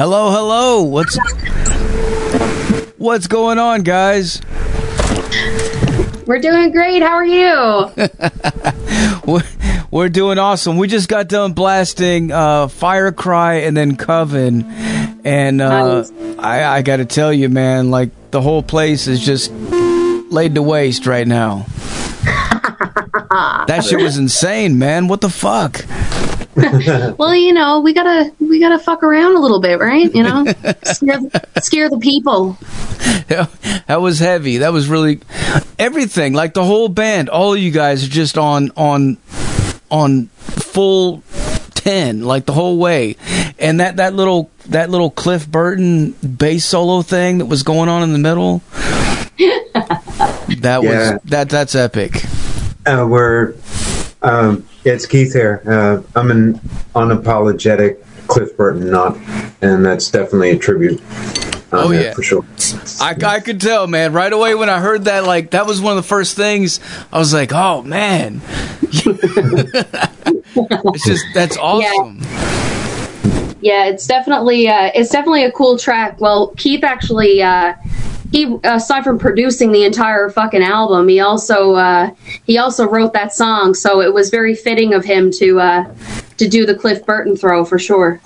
Hello, hello. What's What's going on, guys? We're doing great. How are you? we're, doing awesome. We just got done blasting uh, Firecry and then Coven, and uh, nice. I, I got to tell you, man, like the whole place is just laid to waste right now. that shit was insane, man. What the fuck? well, you know, we gotta we gotta fuck around a little bit, right? You know, scare, scare the people. Yeah, that was heavy. That was really everything. Like the whole band, all of you guys are just on on on full ten, like the whole way. And that that little that little Cliff Burton bass solo thing that was going on in the middle. that yeah. was that that's epic. Uh, we're um, it's Keith here. Uh, I'm an unapologetic Cliff Burton nut, and that's definitely a tribute. Oh yeah, for sure. I, I could tell, man, right away when I heard that. Like that was one of the first things I was like, "Oh man, it's just that's awesome." Yeah, yeah it's definitely uh, it's definitely a cool track. Well, Keith actually uh, he aside from producing the entire fucking album, he also uh, he also wrote that song. So it was very fitting of him to uh, to do the Cliff Burton throw for sure.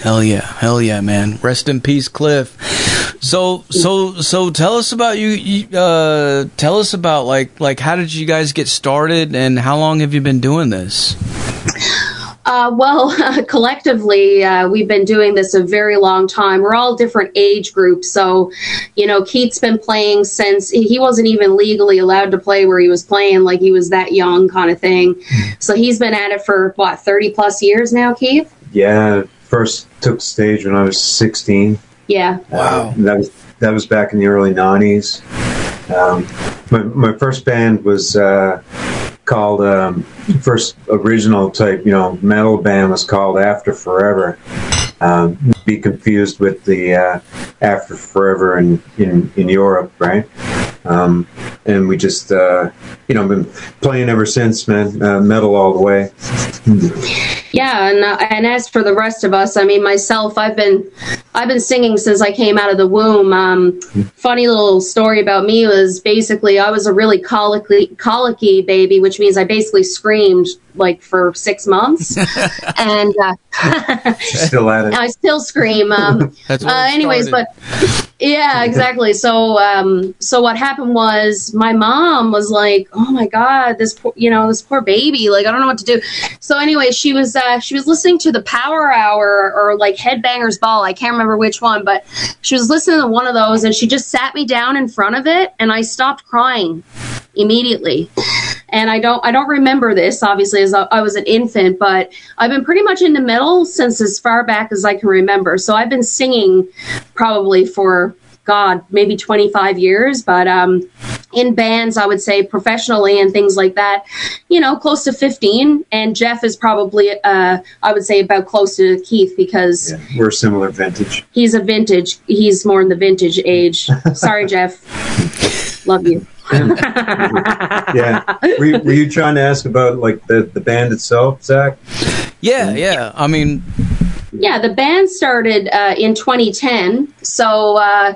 Hell yeah, hell yeah, man! Rest in peace, Cliff. So so so tell us about you. you uh, tell us about like like how did you guys get started and how long have you been doing this? Uh, well, collectively, uh, we've been doing this a very long time. We're all different age groups. So, you know, Keith's been playing since he wasn't even legally allowed to play where he was playing, like he was that young kind of thing. So he's been at it for, what, 30 plus years now, Keith? Yeah. First took stage when I was 16. Yeah. Wow. that was that was back in the early 90s. Um, my, my first band was uh, called um, first original type, you know, metal band was called After Forever. Um, be confused with the uh, After Forever in, in, in Europe, right? Um, and we just, uh, you know, been playing ever since, man. Uh, metal all the way. Yeah, and uh, and as for the rest of us, I mean, myself, I've been I've been singing since I came out of the womb. Um, funny little story about me was basically I was a really colicky colicky baby, which means I basically screamed like for six months, and uh, still at it. I still scream. Um, uh, anyways, but yeah, exactly. So, um, so what happened was my mom was like, "Oh my god, this poor, you know, this poor baby. Like, I don't know what to do." So, anyway, she was uh, she was listening to the Power Hour or like Headbangers Ball. I can't remember which one, but she was listening to one of those, and she just sat me down in front of it, and I stopped crying immediately. And I don't I don't remember this obviously as I was an infant, but I've been pretty much in the middle since as far back as I can remember. So I've been singing probably for God, maybe 25 years, but um, in bands, I would say professionally and things like that, you know, close to 15. And Jeff is probably, uh, I would say, about close to Keith because yeah, we're similar vintage. He's a vintage. He's more in the vintage age. Sorry, Jeff. Love you. Yeah. Were, were you trying to ask about like the, the band itself, Zach? Yeah, yeah. I mean, yeah, the band started uh, in 2010. So uh,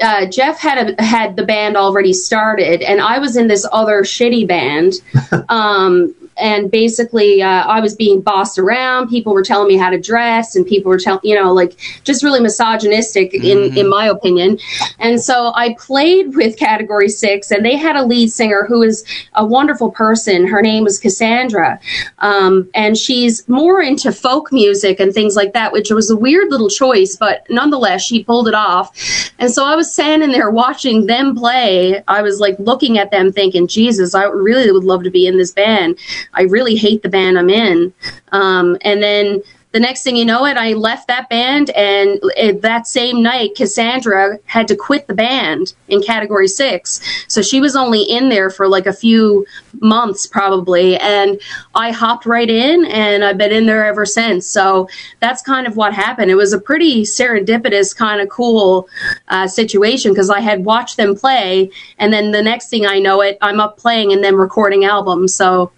uh, Jeff had a, had the band already started, and I was in this other shitty band. Um, and basically uh, I was being bossed around. People were telling me how to dress, and people were telling you know like just really misogynistic in mm-hmm. in my opinion. And so I played with Category Six, and they had a lead singer who is a wonderful person. Her name was Cassandra, um, and she's more into folk music and things like that, which was a weird little choice, but nonetheless she pulled it off. And so I was standing there watching them play. I was like looking at them, thinking, Jesus, I really would love to be in this band. I really hate the band I'm in. Um, and then the next thing you know it, I left that band, and that same night, Cassandra had to quit the band in Category Six. So she was only in there for like a few months, probably, and I hopped right in, and I've been in there ever since. So that's kind of what happened. It was a pretty serendipitous, kind of cool uh, situation because I had watched them play, and then the next thing I know it, I'm up playing and then recording albums. So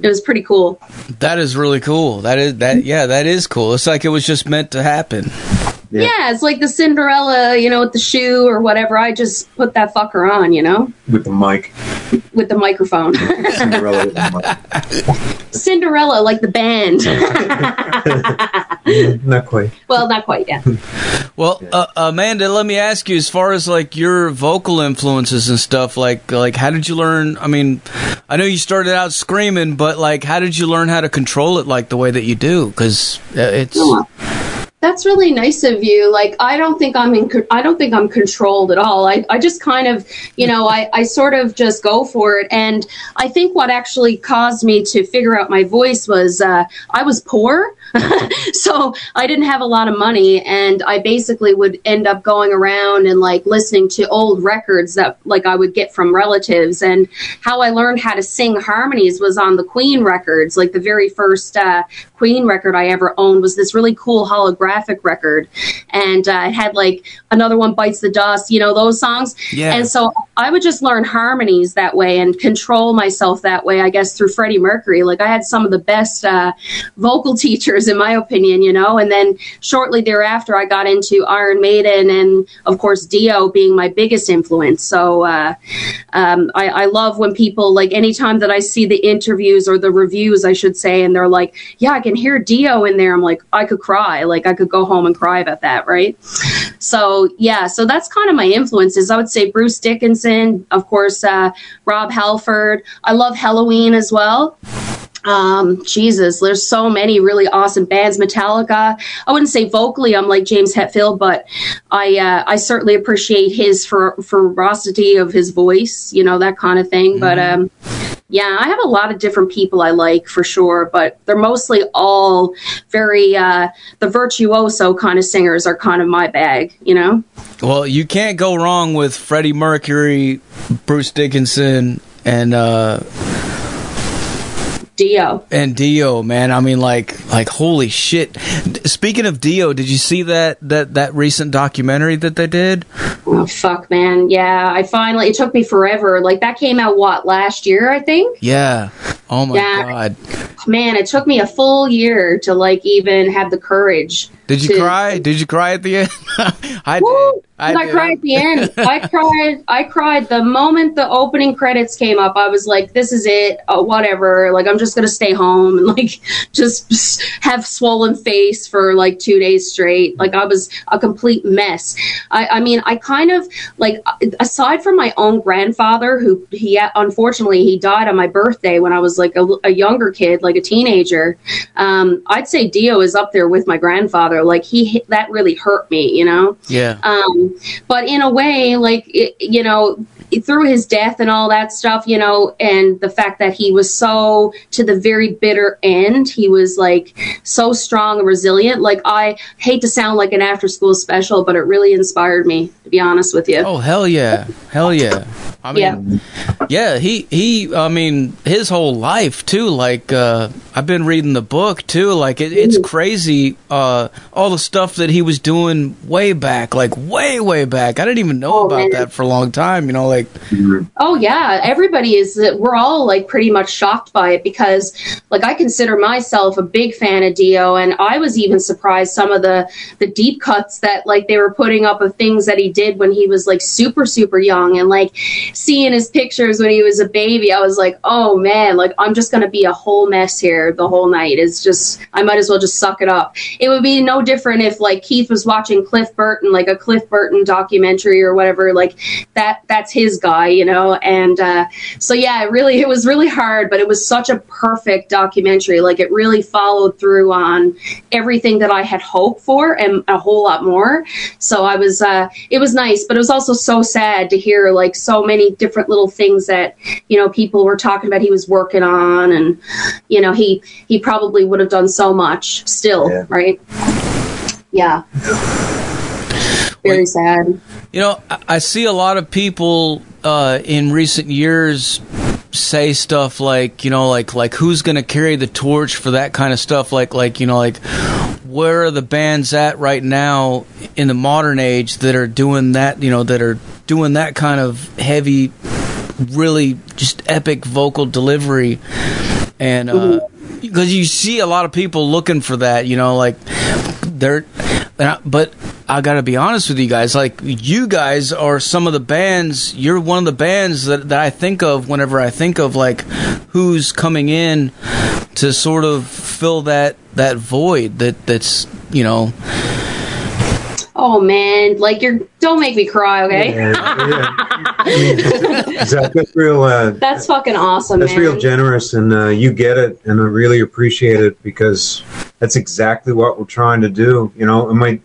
it was pretty cool. That is really cool. That is that. Yeah, that is cool. It's like it was just meant to happen. Yeah. Yeah. it's like the Cinderella, you know, with the shoe or whatever. I just put that fucker on, you know, with the mic. with the microphone. Cinderella with the Cinderella, like the band. Not quite. well, not quite yeah. Well, uh, Amanda, let me ask you, as far as like your vocal influences and stuff, like like how did you learn? I mean, I know you started out screaming, but like, how did you learn how to control it like the way that you do? Because it's That's really nice of you. Like, I don't think I'm in. I don't think I'm controlled at all. I, I just kind of, you know, I, I sort of just go for it. And I think what actually caused me to figure out my voice was uh, I was poor, so I didn't have a lot of money, and I basically would end up going around and like listening to old records that like I would get from relatives. And how I learned how to sing harmonies was on the Queen records. Like the very first uh, Queen record I ever owned was this really cool holographic record, and uh, it had like another one bites the dust, you know those songs. Yeah. And so I would just learn harmonies that way and control myself that way. I guess through Freddie Mercury. Like I had some of the best uh, vocal teachers, in my opinion, you know. And then shortly thereafter, I got into Iron Maiden, and of course Dio being my biggest influence. So uh, um, I, I love when people like anytime that I see the interviews or the reviews, I should say, and they're like, "Yeah, I can hear Dio in there." I'm like, I could cry. Like I could go home and cry about that, right? So yeah, so that's kind of my influences. I would say Bruce Dickinson, of course, uh, Rob Halford. I love Helloween as well. Um, Jesus, there's so many really awesome bands. Metallica. I wouldn't say vocally I'm like James Hetfield, but I uh, I certainly appreciate his fer- ferocity of his voice, you know that kind of thing. But um, yeah, I have a lot of different people I like for sure, but they're mostly all very uh, the virtuoso kind of singers are kind of my bag, you know. well, you can't go wrong with Freddie Mercury, Bruce Dickinson, and uh Dio. and Dio, man. I mean, like, like holy shit. Speaking of Dio, did you see that that that recent documentary that they did? Oh fuck, man. Yeah, I finally. It took me forever. Like that came out what last year, I think. Yeah. Oh my Yeah. god. Man, it took me a full year to like even have the courage. Did you to- cry? Did you cry at the end? I Woo! did. I, did. cried at the end. I cried. I cried the moment the opening credits came up. I was like, "This is it. Uh, whatever. Like, I'm just gonna stay home and like just, just have swollen face for like two days straight. Like, I was a complete mess. I, I mean, I kind of like aside from my own grandfather, who he unfortunately he died on my birthday when I was like a, a younger kid, like a teenager. Um, I'd say Dio is up there with my grandfather. Like, he that really hurt me, you know. Yeah. Um, but in a way, like it, you know, through his death and all that stuff, you know, and the fact that he was so to the very bitter end, he was like so strong and resilient. Like I hate to sound like an after school special, but it really inspired me to be honest with you. Oh hell yeah, hell yeah! I mean, yeah. he he. I mean, his whole life too. Like uh, I've been reading the book too. Like it, it's crazy. Uh, all the stuff that he was doing way back, like way way back. I didn't even know Oh, about man. that for a long time. You know, like Oh yeah, everybody is. That we're all like pretty much shocked by it because, like, I consider myself a big fan of Dio, and I was even surprised some of the the deep cuts that like they were putting up of things that he did when he was like super super young, and like seeing his pictures when he was a baby. I was like, oh man, like I'm just gonna be a whole mess here the whole night. It's just I might as well just suck it up. It would be no different if like Keith was watching Cliff Burton, like a Cliff Burton documentary or whatever, like that that's his guy, you know. And uh, so yeah, it really it was really hard, but it was such a perfect documentary. Like it really followed through on everything that I had hoped for and a whole lot more. So I was uh, it was nice, but it was also so sad to hear like so many different little things that you know people were talking about he was working on, and you know he he probably would have done so much still, Yeah. right? Yeah. Very Wait. sad. You know, I, I see a lot of people uh, in recent years say stuff like, you know, like like who's going to carry the torch for that kind of stuff? Like like you know, like where are the bands at right now in the modern age that are doing that? You know, that are doing that kind of heavy, really just epic vocal delivery. and because you see a lot of people looking for that, you know, like they're. I- But I gotta be honest with you guys. Like you guys are some of the bands. You're one of the bands that, that I think of whenever I think of like who's coming in to sort of fill that that void that that's you know Oh man, like you're don't make me cry, okay? Yeah, yeah. That's real. Uh, That's fucking awesome, that's man. real generous, and uh, you get it, and I really appreciate it because that's exactly what we're trying to do. You know, it might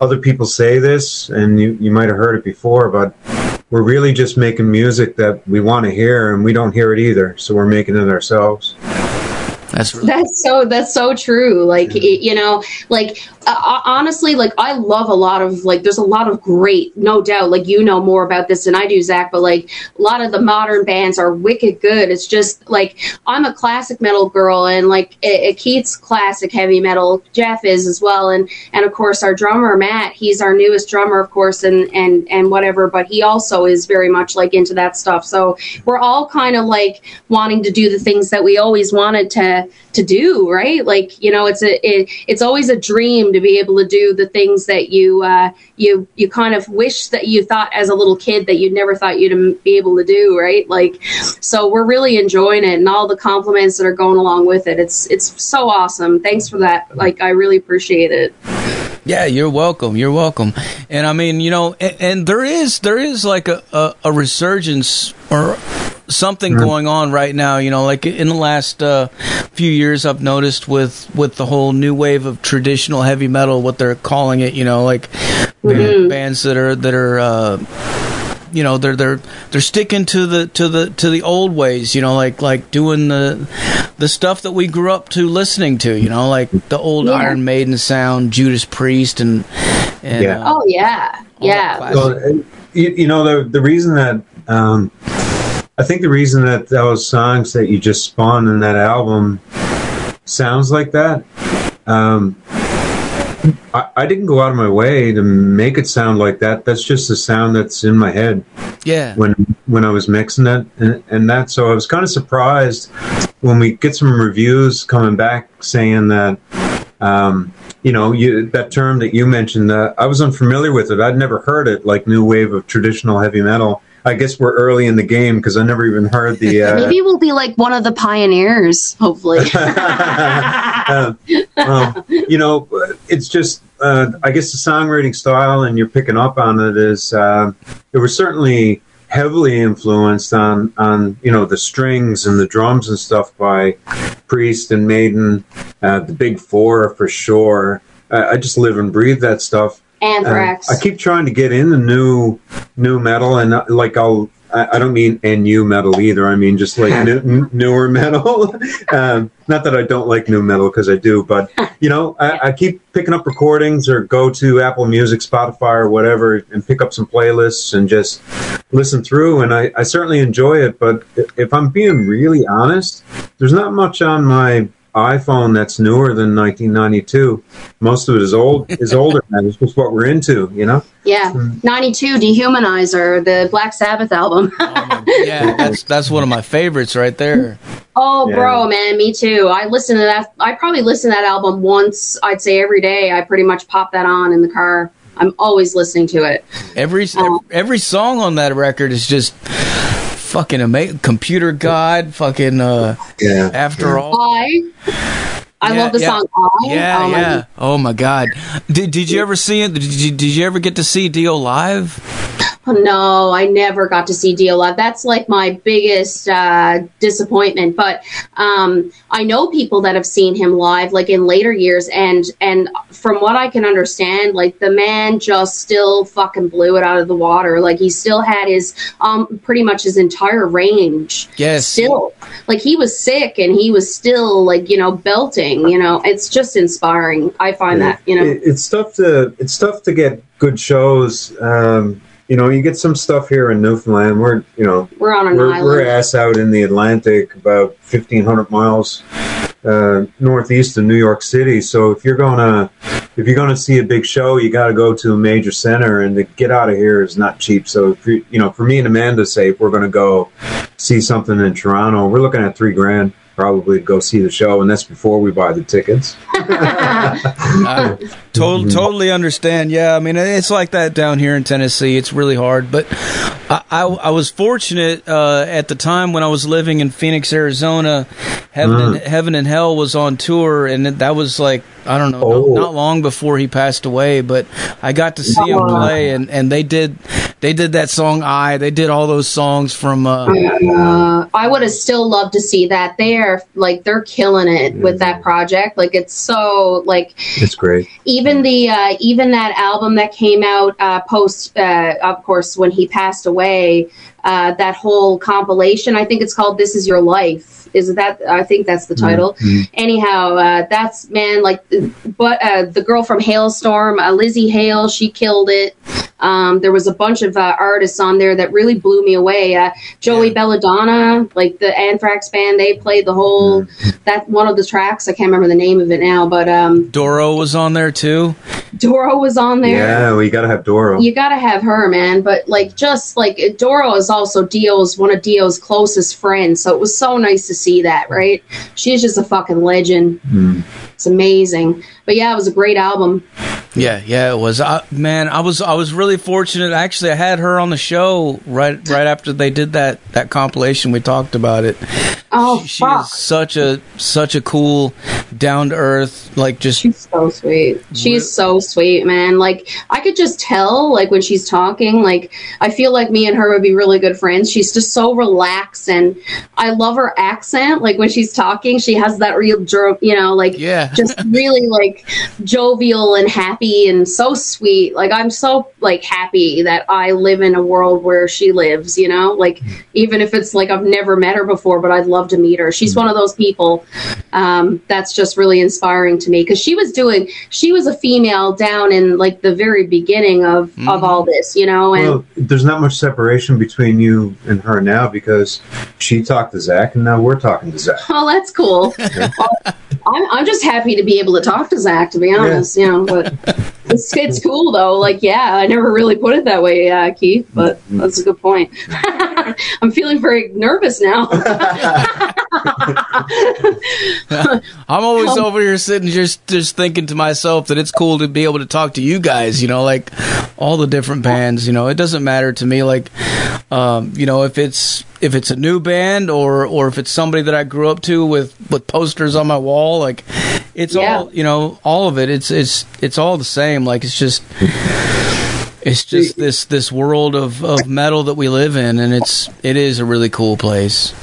other people say this, and you you might have heard it before, but we're really just making music that we want to hear, and we don't hear it either, so we're making it ourselves. That's really That's so that's so true. Like it, you know, like uh, honestly, like I love a lot of like there's a lot of great, no doubt. Like you know more about this than I do, Zach. But like a lot of the modern bands are wicked good. It's just like I'm a classic metal girl, and like it, it Keith's classic heavy metal. Jeff is as well, and and of course our drummer Matt. He's our newest drummer, of course, and and and whatever. But he also is very much like into that stuff. So we're all kind of like wanting to do the things that we always wanted to to do right? Like you know it's a it, it's always a dream to be able to do the things that you uh you you kind of wish that you thought as a little kid that you never thought you'd be able to do right? Like so we're really enjoying it and all the compliments that are going along with it. It's it's so awesome. Thanks for that. Like i really appreciate it. Yeah, you're welcome. You're welcome. And I mean, you know, and, and there is there is like a, a, a resurgence or something going on right now. You know, like in the last uh, few years, I've noticed with with the whole new wave of traditional heavy metal, what they're calling it. You know, like ban- bands that are that are. Uh, you know they're they're they're sticking to the to the to the old ways you know like like doing the the stuff that we grew up to listening to you know like the old Yeah. iron maiden sound judas priest and and Yeah. uh, oh yeah yeah Well, you, you know the the reason that um, I think the reason that those songs that you just spawned in that album sounds like that. Um, I, I didn't go out of my way to make it sound like that. That's just the sound that's in my head yeah when when I was mixing it, and, and that. So I was kind of surprised when we get some reviews coming back saying that. Um, you know, you, that term that you mentioned, uh, I was unfamiliar with it. I'd never heard it, like new wave of traditional heavy metal. I guess we're early in the game because I never even heard the. Uh, maybe we'll be like one of the pioneers hopefully uh, well, you know, it's just, uh, I guess the songwriting style, and you're picking up on it, is uh, it was certainly heavily influenced on, on, you know, the strings and the drums and stuff by Priest and Maiden, uh, the Big Four for sure. I just live and breathe that stuff. Anthrax I keep trying to get in the new new metal, and uh, like I'll. I I don't mean NU metal either. I mean just like new, n- newer metal. um, not that I don't like new metal because I do, but you know, I, I keep picking up recordings or go to Apple Music, Spotify, or whatever, and pick up some playlists and just listen through. And I, I certainly enjoy it. But if I'm being really honest, there's not much on my iPhone that's newer than 1992. Most of it is old, is older. than that. It's just what we're into, you know. yeah hmm. 92 dehumanizer the black sabbath album oh, yeah that's that's one of my favorites right there Oh, Yeah. bro, man, me too. I listen to that. I probably listen to that album once. I'd say every day. I pretty much pop that on in the car. I'm always listening to it. every Oh. every song on that record is just fucking amazing computer god fucking uh Yeah. after all I, I Yeah, love the yeah. song. I. yeah oh my yeah oh my god did, did you ever see it did you, did you ever get to see dio live No, I never got to see Dio live. That's like my biggest uh, disappointment. But um, I know people that have seen him live, like in later years, and and from what I can understand, like the man just still fucking blew it out of the water. Like he still had his um pretty much his entire range. Yes. Still, like he was sick and he was still like you know belting. You know, it's just inspiring. I find that you know. It- it's tough to it's tough to get good shows. Um, you know, you get some stuff here in Newfoundland. We're you know we're on an we're, island. we're ass out in the Atlantic, about fifteen hundred miles uh, northeast of New York City. So if you're gonna if you're gonna see a big show, you got to go to a major center, and to get out of here is not cheap. So if you, you know, for me and Amanda, say if we're gonna go see something in Toronto, we're looking at three grand. Probably go see the show, and that's before we buy the tickets. I to- totally understand. Yeah, I mean it's like that down here in Tennessee. It's really hard, but I, I, I was fortunate uh, at the time when I was living in Phoenix, Arizona. Heaven, and, Heaven and Hell was on tour, and that was like I don't know, Oh. not, not long before he passed away. But I got to see him play, and, and they did they did that song "I." They did all those songs from. Uh, Uh, I would have still loved to see that. They are like they're killing it with that project. Like it's so like It's great. even the uh, even that album that came out uh, post, uh, of course, when he passed away. Uh, that whole compilation, I think it's called "This Is Your Life." Is that? I think that's the title. Anyhow, uh, that's man. Like, but uh, the girl from Halestorm, uh, Lzzy Hale, she killed it. Um, there was a bunch of uh, artists on there that really blew me away. Uh, Joey Belladonna, like the Anthrax band, they played the whole that one of the tracks. I can't remember the name of it now, but um, Doro was on there too. Doro was on there. Yeah, we got to have Doro. You gotta have her, man. But like, just like Doro is also Dio's one of Dio's closest friends, so it was so nice to see that. Right? She's just a fucking legend. Hmm. It's amazing. But yeah, it was a great album. Yeah, yeah, it was. I, man, I was I was really fortunate. Actually, I had her on the show right right after they did that that compilation. We talked about it. Oh she, she fuck, is such a such a cool, down to earth, like just she's so sweet. She's so sweet, man. Like I could just tell, like when she's talking, like I feel like me and her would be really good friends. She's just so relaxed, and I love her accent. Like when she's talking, she has that real, you know, like Yeah. just really like jovial and happy and so sweet. Like I'm so like happy that I live in a world where she lives. You know, like even if it's like I've never met her before, but I'd love to meet her. She's one of those people um, that's just really inspiring to me because she was doing. She was a female down in like the very beginning of of all this. You know, and Well, there's not much separation between you and her now because she talked to Zach and now we're talking to Zach. Oh, that's cool. I'm, I'm just happy to be able to talk to Zach, to be honest. You know, but it's, it's cool though. Like, yeah, I never really put it that way, uh, Keith. But that's a good point. I'm feeling very nervous now. I'm always over here sitting just just thinking to myself that it's cool to be able to talk to you guys, you know, like all the different bands, you know. It doesn't matter to me like um, you know, if it's if it's a new band or or if it's somebody that I grew up to with with posters on my wall, like it's Yeah. all, you know, all of it. It's it's it's all the same. Like it's just it's just this this world of of metal that we live in and it's it is a really cool place.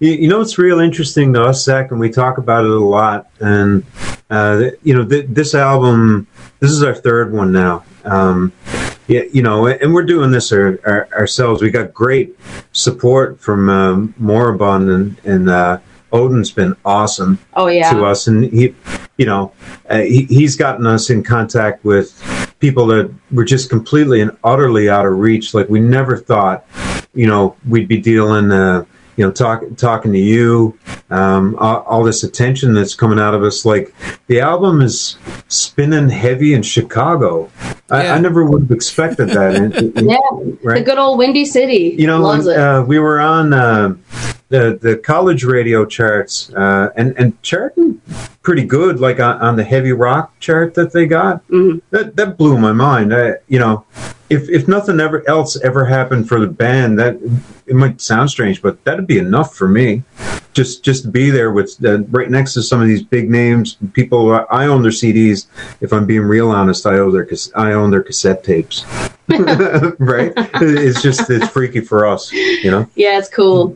You, know, it's real interesting to us, Zach, and we talk about it a lot. And uh, you know, th- this album, this is our third one now. Um, you know, and we're doing this our, our, ourselves. We got great support from um, Moribund, and, and uh, Odin's been awesome oh yeah, to us, and he, you know, uh, he, he's gotten us in contact with people that were just completely and utterly out of reach. Like we never thought, you know, we'd be dealing, uh, you know, talk, talking to you, um, all, all this attention that's coming out of us. Like the album is spinning heavy in Chicago. I, Yeah. I never would have expected that. And- and- yeah, right? the good old Windy City. you know, loves it. uh, we were on uh, the the college radio charts, uh, and and charting pretty good, like on, on the heavy rock chart that they got. Mhm. That that blew my mind. I, you know, if if nothing ever else ever happened for the band, that it might sound strange, but that'd be enough for me. Just just to be there with uh, right next to some of these big names, people. I own their CDs. If I'm being real honest, I own their I own their cassette tapes. right? It's just it's freaky for us, you know. Yeah, it's cool.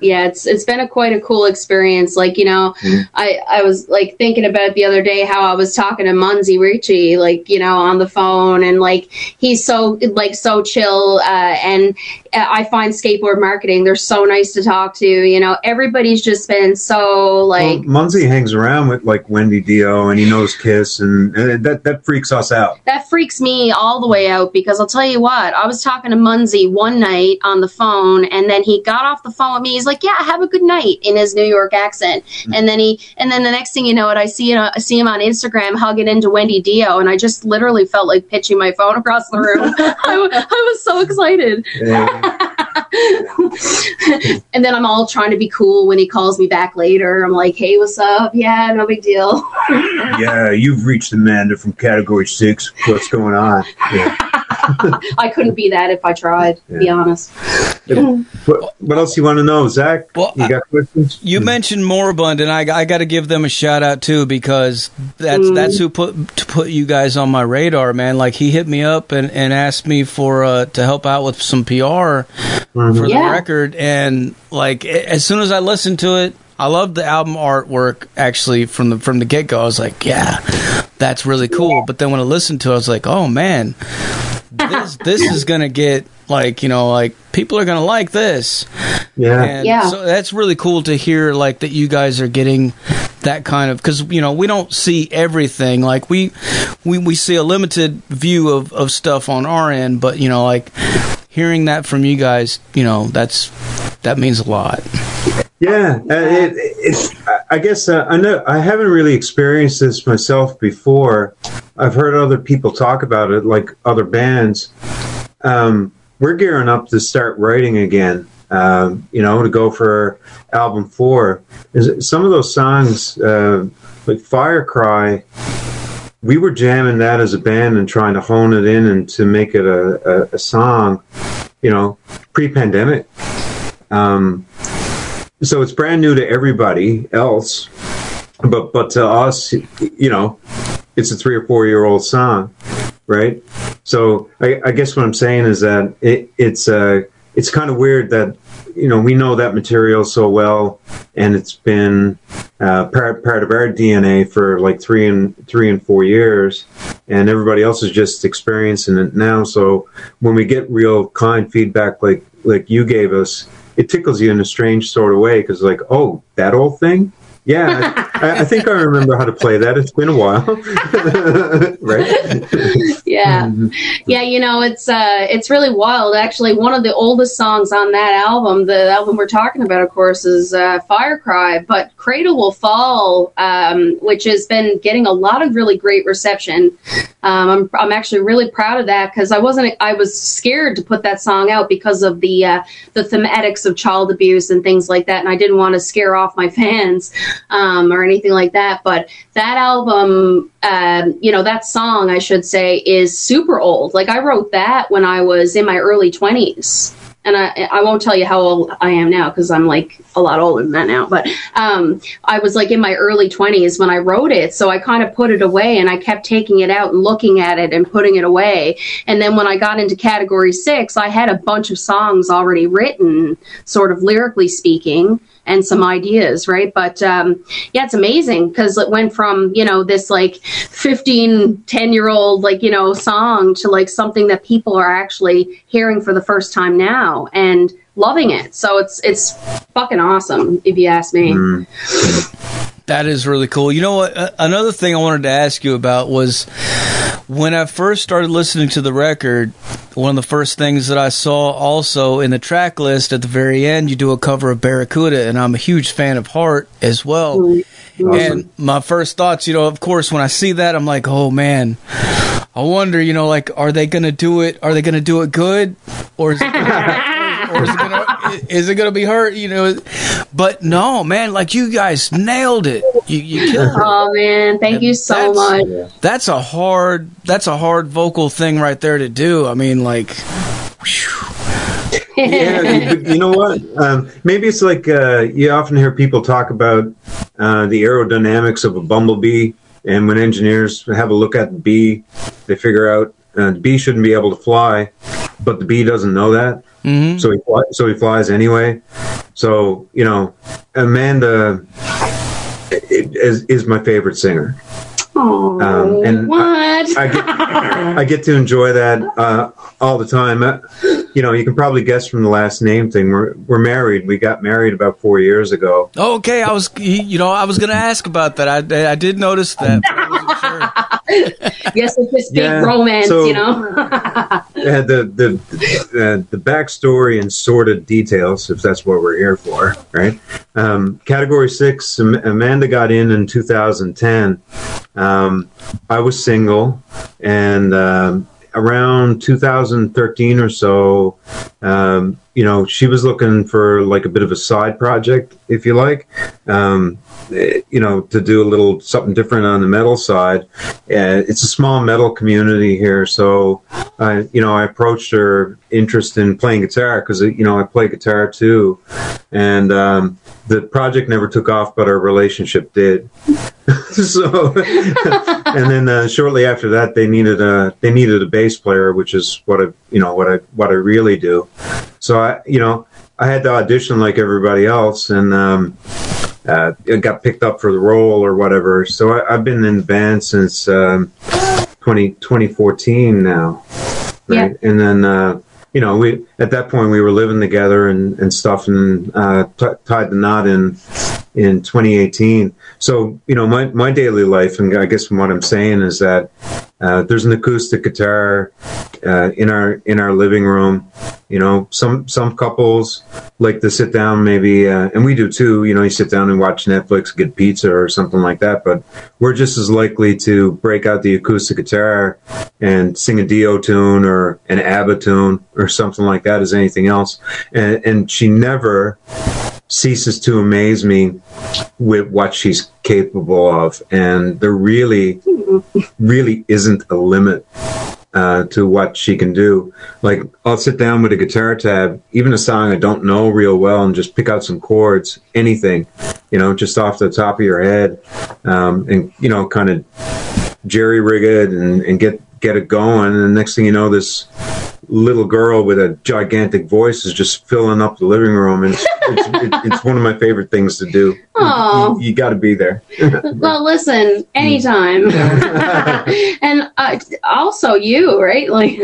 Yeah, it's it's been a quite a cool experience. Like you know, Mhm. I I was like thinking about it the other day how I was talking to Munsey Ricci, like you know, on the phone, and like he's so like so chill, uh, and I find skateboard marketing they're so nice to talk to. You know, everybody's just been so like. well, Munsey hangs around with like Wendy Dio, and he knows Kiss, and, and that that freaks us out. that freaks me all the way out because I'll tell you what, I was talking to Munsey one night on the phone and then he got off the phone with me. He's like, Yeah, have a good night in his New York accent. And then he and then the next thing you know it, I see it I see him on Instagram hugging into Wendy Dio and I just literally felt like pitching my phone across the room. I, w- I was so excited. Uh, and then I'm all trying to be cool when he calls me back later. I'm like, "Hey, what's up? Yeah, no big deal." yeah, you've reached Amanda from Category Six. What's going on? Yeah. I couldn't be that if I tried. To be honest. What, what else you want to know, Zach? Well, you got questions? You mentioned Moribund, and I, I got to give them a shout out too because that's Mm. that's who put to put you guys on my radar, man. Like he hit me up and, and asked me for uh, to help out with some PR for the record, and like as soon as I listened to it, I loved the album artwork actually from the from the get go. I was like, yeah, that's really cool. But then when I listened to it, I was like, oh man, this this is gonna get like you know like people are gonna like this. Yeah. And Yeah. so that's really cool to hear, like that you guys are getting that kind of because you know we don't see everything. Like we we we see a limited view of of stuff on our end, but you know, like hearing that from you guys, you know, that's that means a lot. Yeah, uh, it, it, I guess uh, I know I haven't really experienced this myself before. I've heard other people talk about it, like other bands. Um, we're gearing up to start writing again. Um, you know, to go for album four. Some of those songs, uh, like Firecry, we were jamming that as a band and trying to hone it in and to make it a, a, a song. You know, pre-pandemic. Um, so it's brand new to everybody else but but to us you know it's a three or four year old song right? So I, I guess what i'm saying is that it, it's uh it's kind of weird that you know we know that material so well and it's been uh, part, part of our dna for like three and three and four years and everybody else is just experiencing it now. So when we get real kind feedback like like you gave us it tickles you in a strange sort of way because like oh that old thing yeah I, I think i remember how to play that. It's been a while. Right? Yeah. Yeah you know it's uh it's really wild. Actually one of the oldest songs on that album the album we're talking about of course is uh firecry but cradle will fall um which has been getting a lot of really great reception. Um i'm, I'm actually really proud of that because i wasn't i was scared to put that song out because of the uh the thematics of child abuse and things like that and i didn't want to scare off my fans um or anything like that but that album um, you know that song i should say is super old like i wrote that when i was in my early 20s and I, I won't tell you how old I am now because I'm like a lot older than that now. But um, I was like in my early 20s when I wrote it. So I kind of put it away and I kept taking it out and looking at it and putting it away. And then when I got into category six, I had a bunch of songs already written, sort of lyrically speaking and some ideas, right? But um, yeah, it's amazing because it went from, you know, this like 15, 10 year old, like, you know, song to like something that people are actually hearing for the first time now and loving it. So it's, it's fucking awesome, if you ask me. That is really cool. You know what? Another thing I wanted to ask you about was when I first started listening to the record. One of the first things that I saw also in the track list at the very end, you do a cover of Barracuda, and I'm a huge fan of Heart as well. Mm-hmm. And my first thoughts, you know, of course, when I see that, I'm like, oh man, I wonder, you know, like, are they going to do it? Are they going to do it good, or is it? Or is it gonna is it gonna be hurt? You know, but no, man, like you guys nailed it. You you killed it. Oh man, thank you so That's- much. That's a hard that's a hard vocal thing right there to do. I mean, like, yeah, you know what? Um, maybe it's like uh, you often hear people talk about uh, the aerodynamics of a bumblebee, and when engineers have a look at the bee, they figure out uh, the bee shouldn't be able to fly, but the bee doesn't know that, mhm. so he fly, so he flies anyway. So you know, Amanda i- is, is my favorite singer. Oh, Um, and what? I get, I get to enjoy that uh, all the time. Uh, you know, you can probably guess from the last name thing. We're we're married. We got married about four years ago. okay. I was you know I was gonna ask about that. I I did notice that. but I wasn't sure. yes, it's this big Yeah, romance, so- you know. Uh, the the uh, the backstory and sordid details, if that's what we're here for, right? Um, category six. Am- Amanda got in in 2010. Um, I was single, and um, around 2013 or so, um, you know, she was looking for like a bit of a side project, if you like, um, you know, to do a little something different on the metal side. And it's a small metal community here, so I, you know, I approached her interest in playing guitar because you know I play guitar too, and um, the project never took off, but our relationship did. so, and then uh, shortly after that, they needed a they needed a bass player, which is what I you know what I what I really do. So I you know I had to audition like everybody else, and um, uh, it got picked up for the role or whatever. So I, have been in the band since um, 20, 2014 now, right? Yeah. And then. Uh, you know, we at that point we were living together and, and stuff, and uh, t- tied the knot in in 2018. So, you know, my my daily life, and I guess from what I'm saying is that uh, there's an acoustic guitar uh, in our in our living room. You know, some some couples like to sit down, maybe, uh, and we do too. You know, you sit down and watch Netflix, get pizza or something like that. But we're just as likely to break out the acoustic guitar and sing a Dio tune or an ABBA tune or something like that as anything else. And, and she never ceases to amaze me with what she's capable of. And there really, really isn't a limit uh, to what she can do. Like, I'll sit down with a guitar tab, even a song I don't know real well, and just pick out some chords, anything, you know, just off the top of your head, um, and, you know, kind of jerry rig it and, and get, get it going. And the next thing you know, this little girl with a gigantic voice is just filling up the living room, and it's, it's, it's one of my favorite things to do. Oh, you, you got to be there. well, listen, anytime, and uh, also you, right? Like,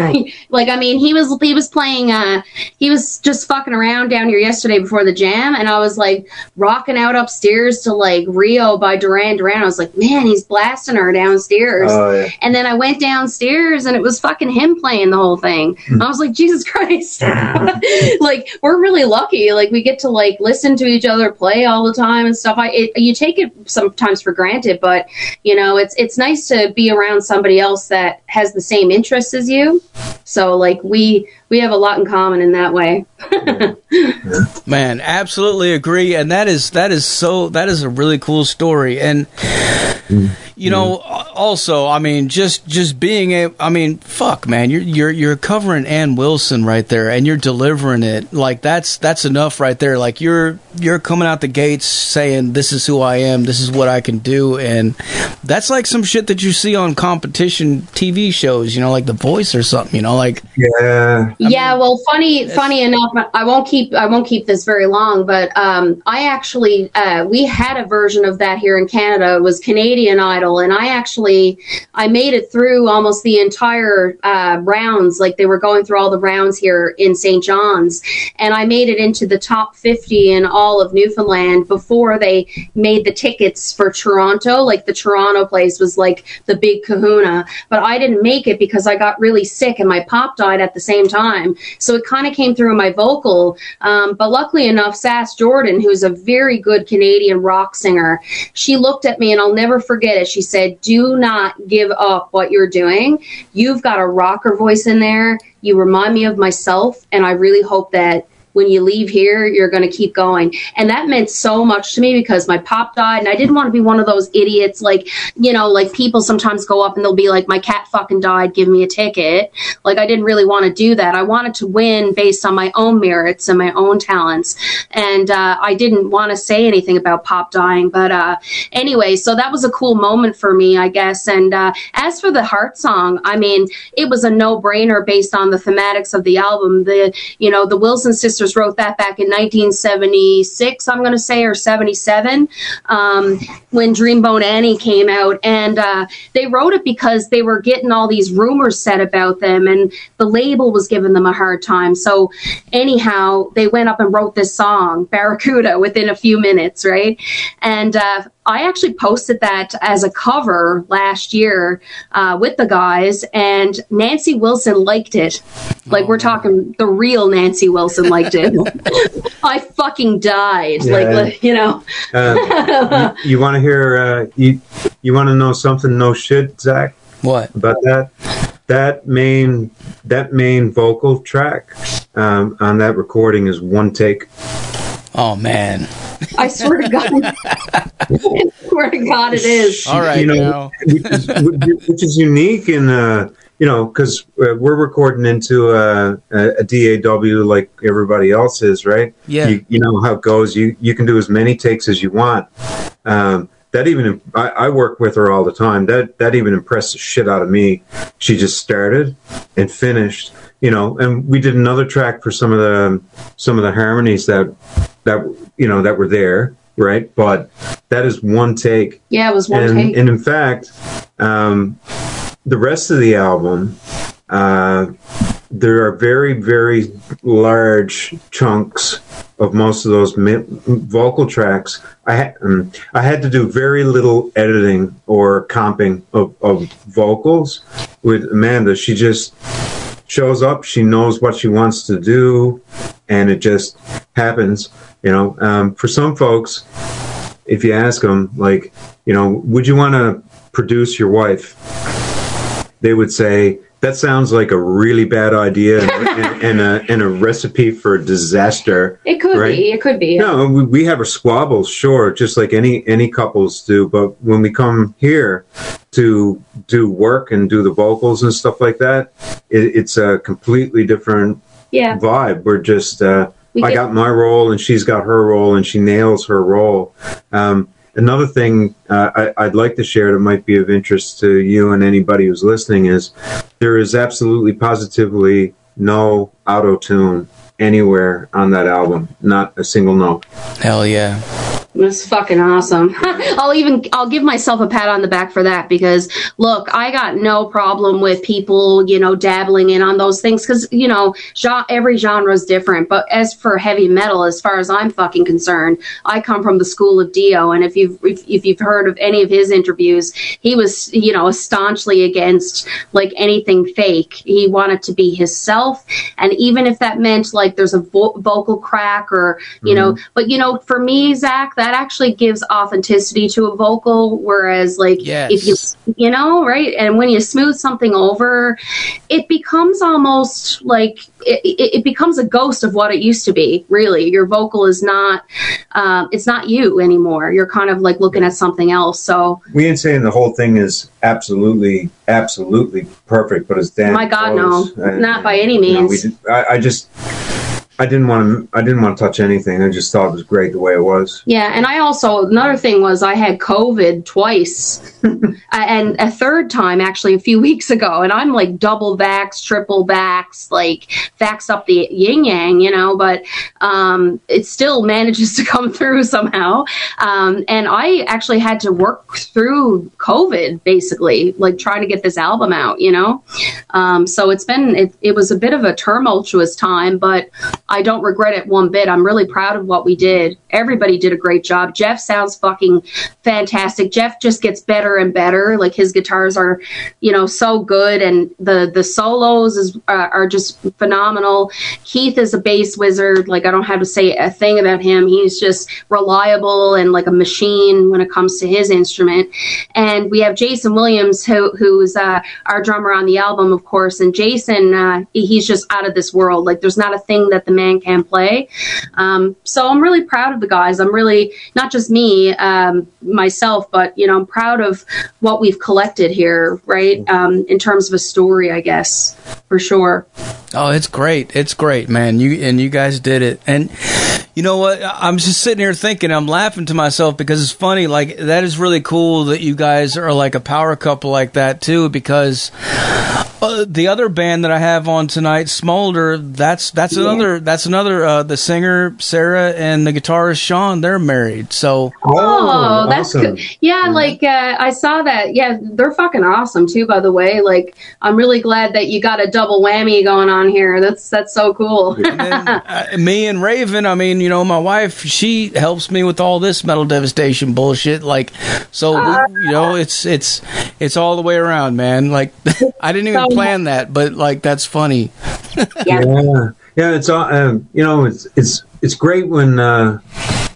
like I mean, he was he was playing. Uh, he was just fucking around down here yesterday before the jam, and I was like rocking out upstairs to like Rio by Duran Duran. I was like, man, he's blasting her downstairs. Oh, yeah. And then I went downstairs, and it was fucking him playing the whole thing. I was like, Jesus Christ. like, we're really lucky. Like, we get to, like, listen to each other play all the time and stuff. I, it, you take it sometimes for granted, but, you know, it's, it's nice to be around somebody else that has the same interests as you. So, like, we, we have a lot in common in that way. Man, absolutely agree. And that is, that is so, that is a really cool story. And, mm you know, mm-hmm. Also, I mean, just just being a, I mean, fuck, man, you're you're you're covering Ann Wilson right there, and you're delivering it like that's that's enough right there. Like you're you're coming out the gates saying, "This is who I am. This is what I can do," and that's like some shit that you see on competition TV shows, you know, like The Voice or something. You know, like yeah, I yeah. Mean, well, funny funny enough, I won't keep I won't keep this very long, but um, I actually uh, we had a version of that here in Canada. It was Canadian Idol and I actually I made it through almost the entire uh, rounds. Like they were going through all the rounds here in St. John's, and I made it into the top 50 in all of Newfoundland before they made the tickets for Toronto. Like the Toronto place was like the big Kahuna, but I didn't make it because I got really sick and my pop died at the same time. So it kind of came through in my vocal. Um, but luckily enough, Sass Jordan, who's a very good Canadian rock singer, she looked at me and I'll never forget it she said, Do not give up what you're doing. You've got a rocker voice in there. You remind me of myself. And I really hope that when you leave here, you're going to keep going. And that meant so much to me because my pop died and I didn't want to be one of those idiots like, you know, like people sometimes go up and they'll be like, my cat fucking died, give me a ticket. Like I didn't really want to do that. I wanted to win based on my own merits and my own talents. And uh, I didn't want to say anything about pop dying. But uh, anyway, so that was a cool moment for me, I guess. And uh, as for the heart song, I mean, it was a no brainer based on the thematics of the album. The, you know, the Wilson sisters wrote that back in 1976, I'm going to say, or 77, um, when Dreamboat Annie came out. And uh, they wrote it because they were getting all these rumors said about them, and the label was giving them a hard time. So, anyhow, they went up and wrote this song, Barracuda, within a few minutes, right? And uh, I actually posted that as a cover last year uh, with the guys, and Nancy Wilson liked it. Like oh, we're talking, the real Nancy Wilson liked it. I fucking died. Yeah. Like you know. uh, you, you want to hear? Uh, you you want to know something? No shit, Zach. What about that? That main that main vocal track um, on that recording is one take. Oh man. I swear to God. I swear to God, it is. All right, you know, now. which, is, which is unique and uh, you know because we're recording into a, a, DAW like everybody else is, right? Yeah. You, you know how it goes. You you can do as many takes as you want. Um, that even I, I work with her all the time. That that even impressed the shit out of me. She just started and finished. You know, and we did another track for some of the some of the harmonies that that you know that were there, right? But that is one take. Yeah, it was one and, take. and in fact, um, the rest of the album, uh, there are very, very large chunks of most of those vocal tracks. I, ha- um, I had to do very little editing or comping of, of vocals with Amanda. She just shows up, she knows what she wants to do, and it just happens. You know, um, for some folks, if you ask them, like, you know, would you want to produce your wife? They would say, that sounds like a really bad idea and, and, and, a, and a recipe for disaster. It could right? be. It could be. No, we, we have our squabbles, sure, just like any any couples do. But when we come here to do work and do the vocals and stuff like that, it, it's a completely different Yeah. vibe. We're just uh, We I get- got my role and she's got her role and she nails her role. Um, another thing uh, I, I'd like to share that might be of interest to you and anybody who's listening is there is absolutely positively no auto tune anywhere on that album, not a single note. Hell yeah. Was fucking awesome. I'll even I'll give myself a pat on the back for that because look, I got no problem with people, you know, dabbling in on those things because you know, genre, every genre is different. But as for heavy metal, as far as I'm fucking concerned, I come from the school of Dio, and if you've if, if you've heard of any of his interviews, he was you know staunchly against like anything fake. He wanted to be himself, and even if that meant like there's a vo- vocal crack or you know, mm-hmm. but you know, for me, Zach, that actually gives authenticity to a vocal. Whereas, like, Yes. if you, you know, right, and when you smooth something over, it becomes almost like it, it, it becomes a ghost of what it used to be. Really, your vocal is not, um, it's not you anymore. You're kind of like looking at something else. So, We ain't saying the whole thing is absolutely, absolutely perfect, but it's damn My God, close. no. Not by any you know, we means. I, I just, I didn't want to, I didn't want to touch anything. I just thought it was great the way it was. Yeah, and I also another thing was I had COVID twice, and a third time actually a few weeks ago, and I'm like double vax, triple vax, like vax up the yin yang, you know, but um, it still manages to come through somehow. Um, and I actually had to work through COVID basically, like trying to get this album out, you know. Um, so it's been it, it was a bit of a tumultuous time, but I don't regret it one bit. I'm really proud of what we did. Everybody did a great job. Jeff sounds fucking fantastic. Jeff just gets better and better. Like his guitars are, you know, so good, and the the solos is uh, are just phenomenal. Keith is a bass wizard. Like I don't have to say a thing about him. He's just reliable and like a machine when it comes to his instrument. And we have Jason Williams, who who's uh, our drummer on the album, of course. And Jason, uh, he's just out of this world. Like there's not a thing that the man can play. Um, so I'm really proud of the guys. I'm really not just me, um, myself, but you know, I'm proud of what we've collected here, right? Um, in terms of a story, I guess, for sure. Oh, it's great. It's great, man. You and you guys did it. And you know what? I'm just sitting here thinking, I'm laughing to myself because it's funny. Like that is really cool that you guys are like a power couple like that too. Because uh, the other band that I have on tonight, Smoulder, that's that's another that's another uh, the singer Sarah and the guitarist Sean. They're married. So Oh, that's awesome. good. Yeah, like uh, I saw that. Yeah, they're fucking awesome too. By the way, like I'm really glad that you got a double whammy going on here. That's that's so cool. and then uh, me and Raven, I mean, you know, my wife, she helps me with all this metal devastation bullshit. Like, so you know, it's it's it's all the way around, man. Like, I didn't even So- plan that, but like, that's funny. yeah. Yeah, yeah. It's uh, um, you know, it's it's it's great when uh,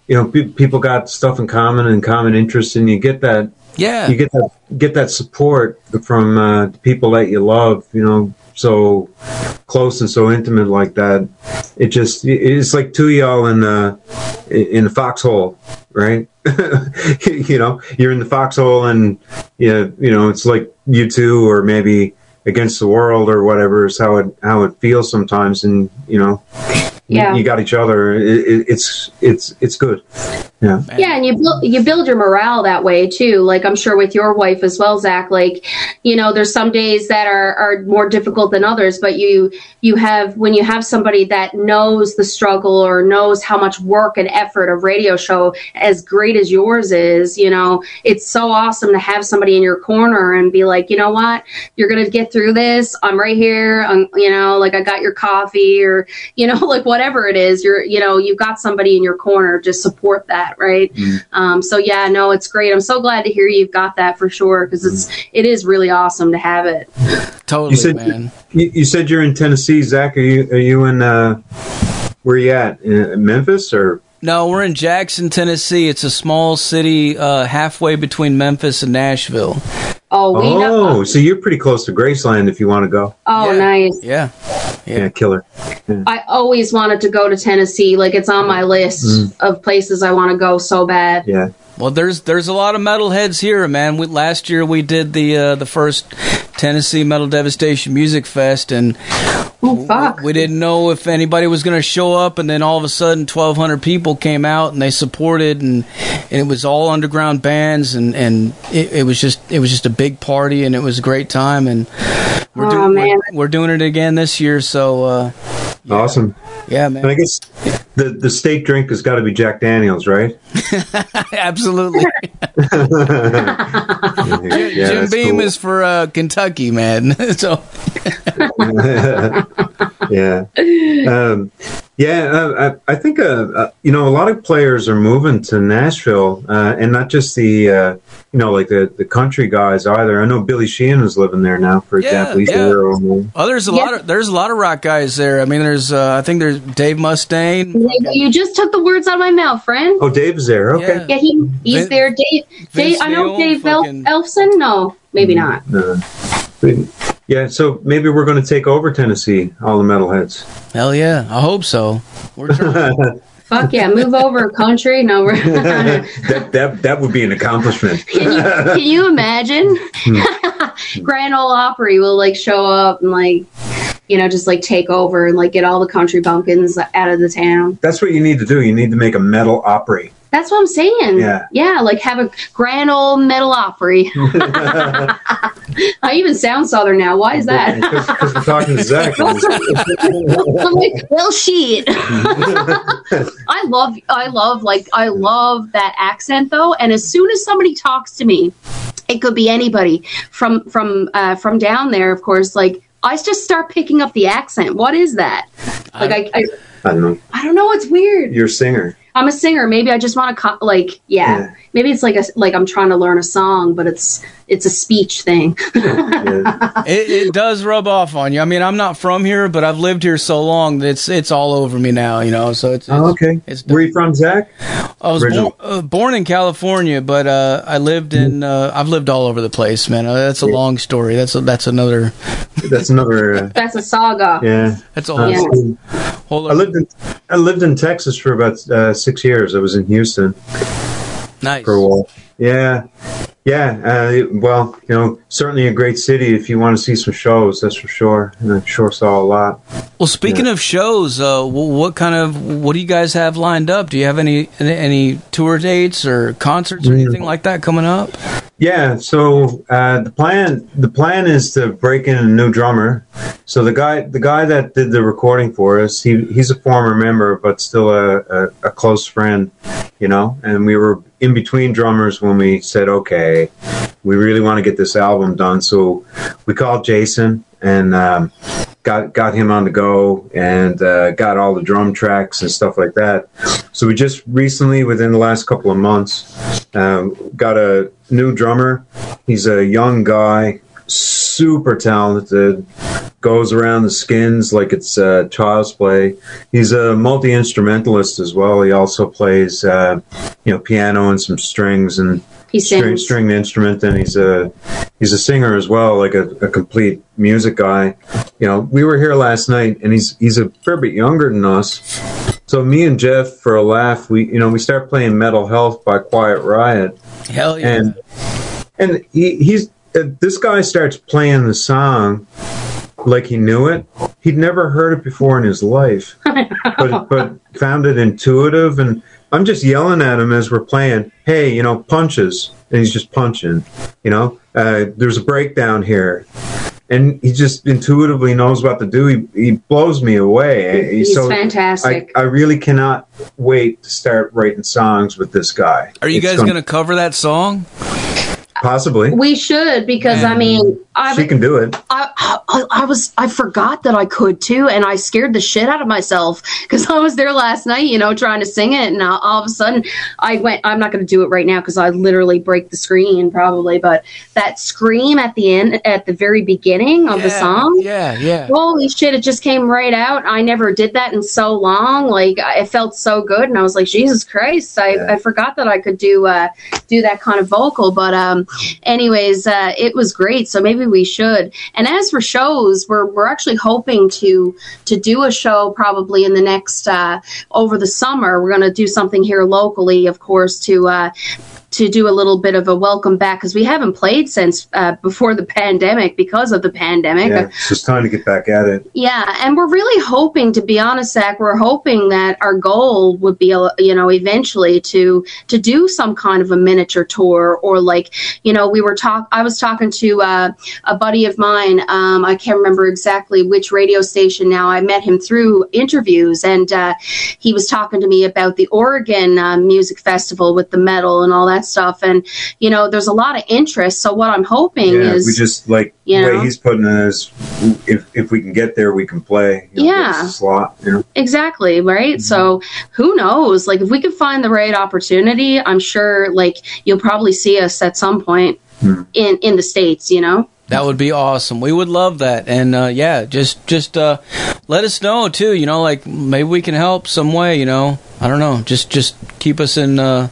you know pe- people got stuff in common and common interests, and you get that Yeah, you get that get that support from uh, people that you love. You know, so close and so intimate like that. It just it's like two y'all in the in the foxhole, right? you know, you're in the foxhole, and yeah, you know, it's like you two, or maybe against the world, or whatever is how it how it feels sometimes, and you know, Yeah. you got each other. It, it, it's it's it's good. Yeah. Yeah, and you build you build your morale that way too. Like I'm sure with your wife as well, Zach. Like, you know, there's some days that are, are more difficult than others, but you you have when you have somebody that knows the struggle or knows how much work and effort a radio show as great as yours is, you know, it's so awesome to have somebody in your corner and be like, you know what, you're gonna get through this. I'm right here. I'm, you know, like I got your coffee or you know, like whatever it is. You're you know, you've got somebody in your corner. Just support that, right? Um, so yeah, no, it's great. I'm so glad to hear you've got that for sure because it's it is really awesome to have it. Totally, You said man. you, you said you're in Tennessee, Zach. Are you are you in uh, where you at? In Memphis or No, we're in Jackson, Tennessee. It's a small city uh, halfway between Memphis and Nashville. Oh, we oh, know. so you're pretty close to Graceland if you want to go. Oh, Yeah. nice. Yeah. Yeah, killer. I always wanted to go to Tennessee. Like it's on my list mm. of places I want to go so bad. Yeah. Well, there's there's a lot of metalheads here, man. We, last year we did the uh, the first Tennessee Metal Devastation Music Fest, and Oh fuck. we didn't know if anybody was going to show up, and then all of a sudden, 1,200 people came out and they supported, and, and it was all underground bands, and and it, it was just it was just a big party, and it was a great time, and we're, Oh, doing man. we're, we're doing it again this year, so uh, Awesome. yeah, And I guess the the state drink has got to be Jack Daniels, right? absolutely. yeah, Jim Beam cool. is for uh, Kentucky, man. so yeah. Um, yeah, uh, I, I think uh, uh, you know a lot of players are moving to Nashville, uh, and not just the uh, you know like the, the country guys either. I know Billy Sheehan is living there now, for Yeah, example. He's yeah. there Oh, there's a Yeah. lot of there's a lot of rock guys there. I mean, there's uh, I think there's Dave Mustaine. You just took the words out of my mouth, friend. Oh, Dave's there. Okay. Yeah, he he's Vin- there. Dave, Dave Vince I know Dave El- fucking- Ellefson. No, maybe not. Uh, but- yeah, so maybe we're going to take over Tennessee, all the metalheads. Hell yeah, I hope so. We're trying. Fuck yeah, move over, country. No, we're. that that that would be an accomplishment. you, can you imagine? Hmm. Grand Ole Opry will like show up and like, you know, just like take over and like get all the country bumpkins out of the town. That's what you need to do. You need to make a metal opry. That's what I'm saying. Yeah. Yeah, like have a grand old metal Opry. I even sound southern now. Why is that? Because we're talking to Zach. I'm like, well, shit. I love, I love, like, I love that accent though. And as soon as somebody talks to me, it could be anybody from from uh, from down there, of course. Like, I just start picking up the accent. What is that? Like, I, I, I don't know. I don't know. It's weird. You're a singer. I'm a singer. Maybe I just want to, co- like, yeah. Yeah. Maybe it's like a like I'm trying to learn a song, but it's it's a speech thing. It, it does rub off on you. I mean, I'm not from here, but I've lived here so long that it's it's all over me now. You know, so it's, it's Oh, okay. It's Where are you from, Zach? I was Original. born, uh, born in California, but uh, I lived in uh, I've lived all over the place, man. Uh, that's a long story. That's a, that's another That's another. Uh, That's a saga. yeah. that's a Uh, whole, Yeah. whole I lived in I lived in Texas for about uh, six years. I was in Houston nice. for a while. Yeah, yeah. Uh, well, you know, certainly a great city if you want to see some shows. That's for sure. And I sure saw a lot. Well, speaking of shows, uh, what kind of what do you guys have lined up? Do you have any any tour dates or concerts or anything like that coming up? Yeah, so uh, the plan the plan is to break in a new drummer. So the guy the guy that did the recording for us, he he's a former member, but still a, a, a close friend, you know. And we were in between drummers when we said, okay, we really want to get this album done. So we called Jason and um, got got him on the go and uh, got all the drum tracks and stuff like that. So we just recently, within the last couple of months, um, got a new drummer. He's a young guy, super talented. Goes around the skins like it's uh, child's play. He's a multi instrumentalist as well. He also plays, uh, you know, piano and some strings and He string, sings. stringed instrument, and he's a he's a singer as well, like a, a complete music guy. You know, we were here last night, and he's he's a fair bit younger than us. So me and Jeff, for a laugh, we you know we start playing "Metal Health" by Quiet Riot, Hell yeah. and and he, he's uh, this guy starts playing the song like he knew it. He'd never heard it before in his life, but but found it intuitive. And I'm just yelling at him as we're playing. Hey, you know, punches, and he's just punching. You know, uh, there's a breakdown here. And he just intuitively knows what to do. He, he blows me away. He's so fantastic. I, I really cannot wait to start writing songs with this guy. Are you It's guys gonna- going to cover that song? Possibly? we should because I mean I She can do it. I, I, I was I forgot that I could too, and I scared the shit out of myself because I was there last night, you know, trying to sing it, and all, all of a sudden I went. I'm not going to do it right now because I literally break the screen probably, but that scream at the end, at the very beginning of the song, Yeah, yeah. Holy shit, it just came right out. I never did that in so long. Like it felt so good and I was like, Jesus Christ, I, Yeah. I forgot that I could do uh do that kind of vocal. But um anyways, uh it was great. So maybe we should. And as for shows, we're we're actually hoping to to do a show probably in the next uh over the summer. We're gonna do something here locally, of course, to uh to do a little bit of a welcome back because we haven't played since uh, before the pandemic because of the pandemic. Yeah, it's just time to get back at it. Yeah, and we're really hoping, to be honest, Zach, we're hoping that our goal would be, uh, you know, eventually to to do some kind of a miniature tour, or like, you know, we were talk. I was talking to uh, a buddy of mine. Um, I can't remember exactly which radio station now. I met him through interviews, and uh, he was talking to me about the Oregon uh, Music Festival with the metal and all that stuff. And you know, there's a lot of interest. So what I'm hoping Yeah, is we just like you the way know? he's putting it is if if we can get there, we can play. You know, Yeah. slot. You know, Exactly, right? So who knows? Like if we could find the right opportunity, I'm sure like you'll probably see us at some point Hmm. in in the states, you know? That would be awesome. We would love that. And uh, yeah, just just uh, let us know too. You know, like maybe we can help some way. You know, I don't know. Just just keep us in. Uh,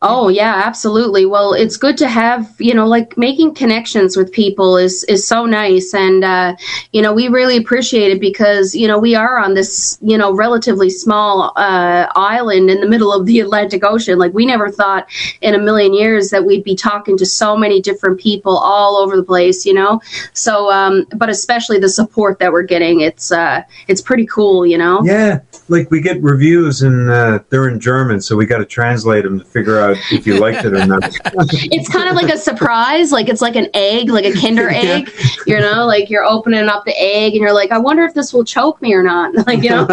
Oh yeah, absolutely. Well, it's good to have, you know, like making connections with people is is so nice and uh you know, we really appreciate it because, you know, we are on this, you know, relatively small uh island in the middle of the Atlantic Ocean. Like we never thought in a million years that we'd be talking to so many different people all over the place, you know. So um but especially the support that we're getting, it's uh it's pretty cool, you know. yeah, like we get reviews and uh, they're in German, so we got to translate them to figure out if you liked it or not. it's kind of like a surprise like it's like an egg like a kinder Yeah. egg you know like you're opening up the egg and you're like i wonder if this will choke me or not like you know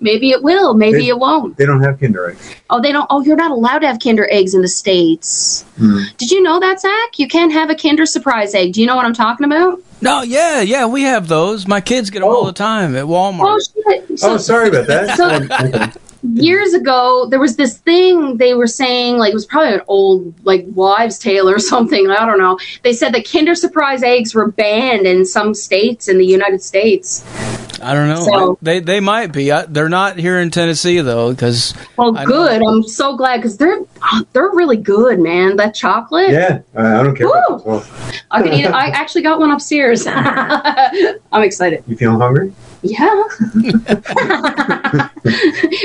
maybe it will maybe They- it won't they don't have Kinder eggs. oh they don't oh you're not allowed to have kinder eggs in the states Hmm. did you know that zach you can't have a kinder surprise egg do you know what i'm talking about no, yeah, yeah, we have those. My kids get them all Oh. the time at Walmart. oh Walmart. shit so, oh, sorry about that. so- Okay. Years ago there was this thing they were saying like it was probably an old like wives tale or something i don't know they said that kinder surprise eggs were banned in some states in the united states I don't know. So- they they might be. I, they're not here in Tennessee though, because well I know. good i'm so glad because they're they're really good man that chocolate yeah, I don't care. About Woo! this. Well, i can eat it i actually got one upstairs i'm excited you feeling hungry? Yeah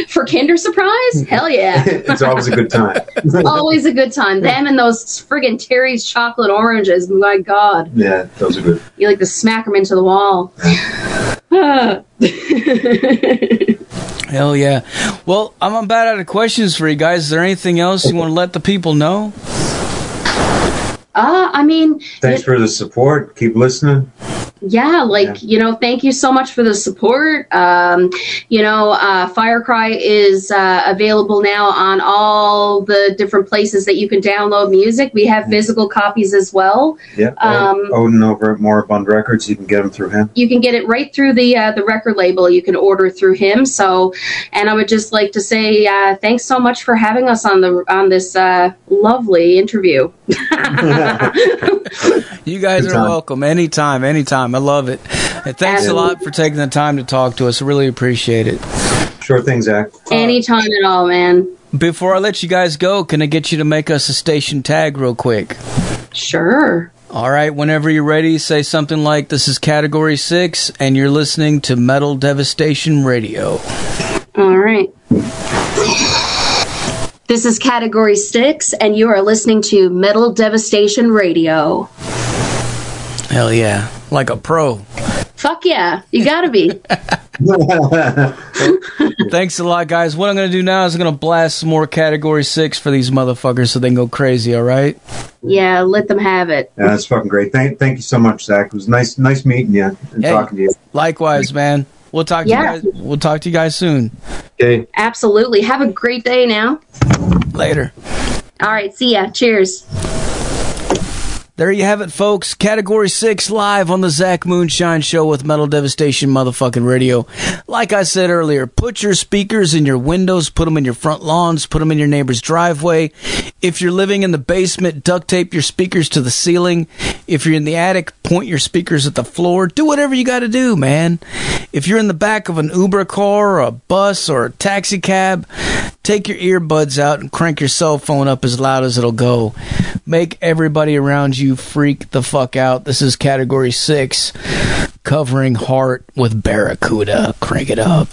for kinder surprise hell yeah it's always a good time. always a good time them and those friggin' terry's chocolate oranges my god yeah, those are good. You like to smack them into the wall. hell yeah. Well, I'm about out of questions for you guys. Is there anything else you want to let the people know? uh, I mean, Thanks for the support. Keep listening. Yeah, like, Yeah. you know, thank you so much for the support. Um, you know, uh, Firecry is uh, available now on all the different places that you can download music. We have physical copies as well. yeah Um, Odin over at Moribund Records. You can get them through him. You can get it right through the uh, the record label. You can order through him. So, and I would just like to say uh, thanks so much for having us on the on this uh, lovely interview. You guys Good are time. welcome anytime, anytime. I love it. And thanks a lot for taking the time to talk to us. I really appreciate it. Sure thing, Zach. Anytime at all, man. Before I let you guys go, can I get you to make us a station tag real quick? Sure. All right, whenever you're ready, say something like, This is Category 6, and you're listening to Metal Devastation Radio. All right. This is Category 6, and you are listening to Metal Devastation Radio. Hell yeah. Like a pro. Fuck yeah, you gotta be. Thanks a lot, guys. What I'm going to do now is I'm going to blast some more Category 6 for these motherfuckers so they can go crazy, all right? yeah, let them have it. Yeah, that's fucking great. Thank, thank you so much, Zach. It was nice, nice meeting you and Hey. talking to you. Likewise, man. We'll talk to Yeah. you guys. We'll talk to you guys soon. Okay. Absolutely. Have a great day now. Later. All right, see ya. Cheers. There you have it, folks. Category 6 live on the Zach Moonshine Show with Metal Devastation motherfucking radio. Like I said earlier, put your speakers in your windows, put them in your front lawns, put them in your neighbor's driveway. If you're living in the basement, duct tape your speakers to the ceiling. If you're in the attic, point your speakers at the floor. Do whatever you gotta do, man. If you're in the back of an Uber car or a bus or a taxi cab, take your earbuds out and crank your cell phone up as loud as it'll go. Make everybody around you freak the fuck out. This is category six, covering Heart with Barracuda. Crank it up.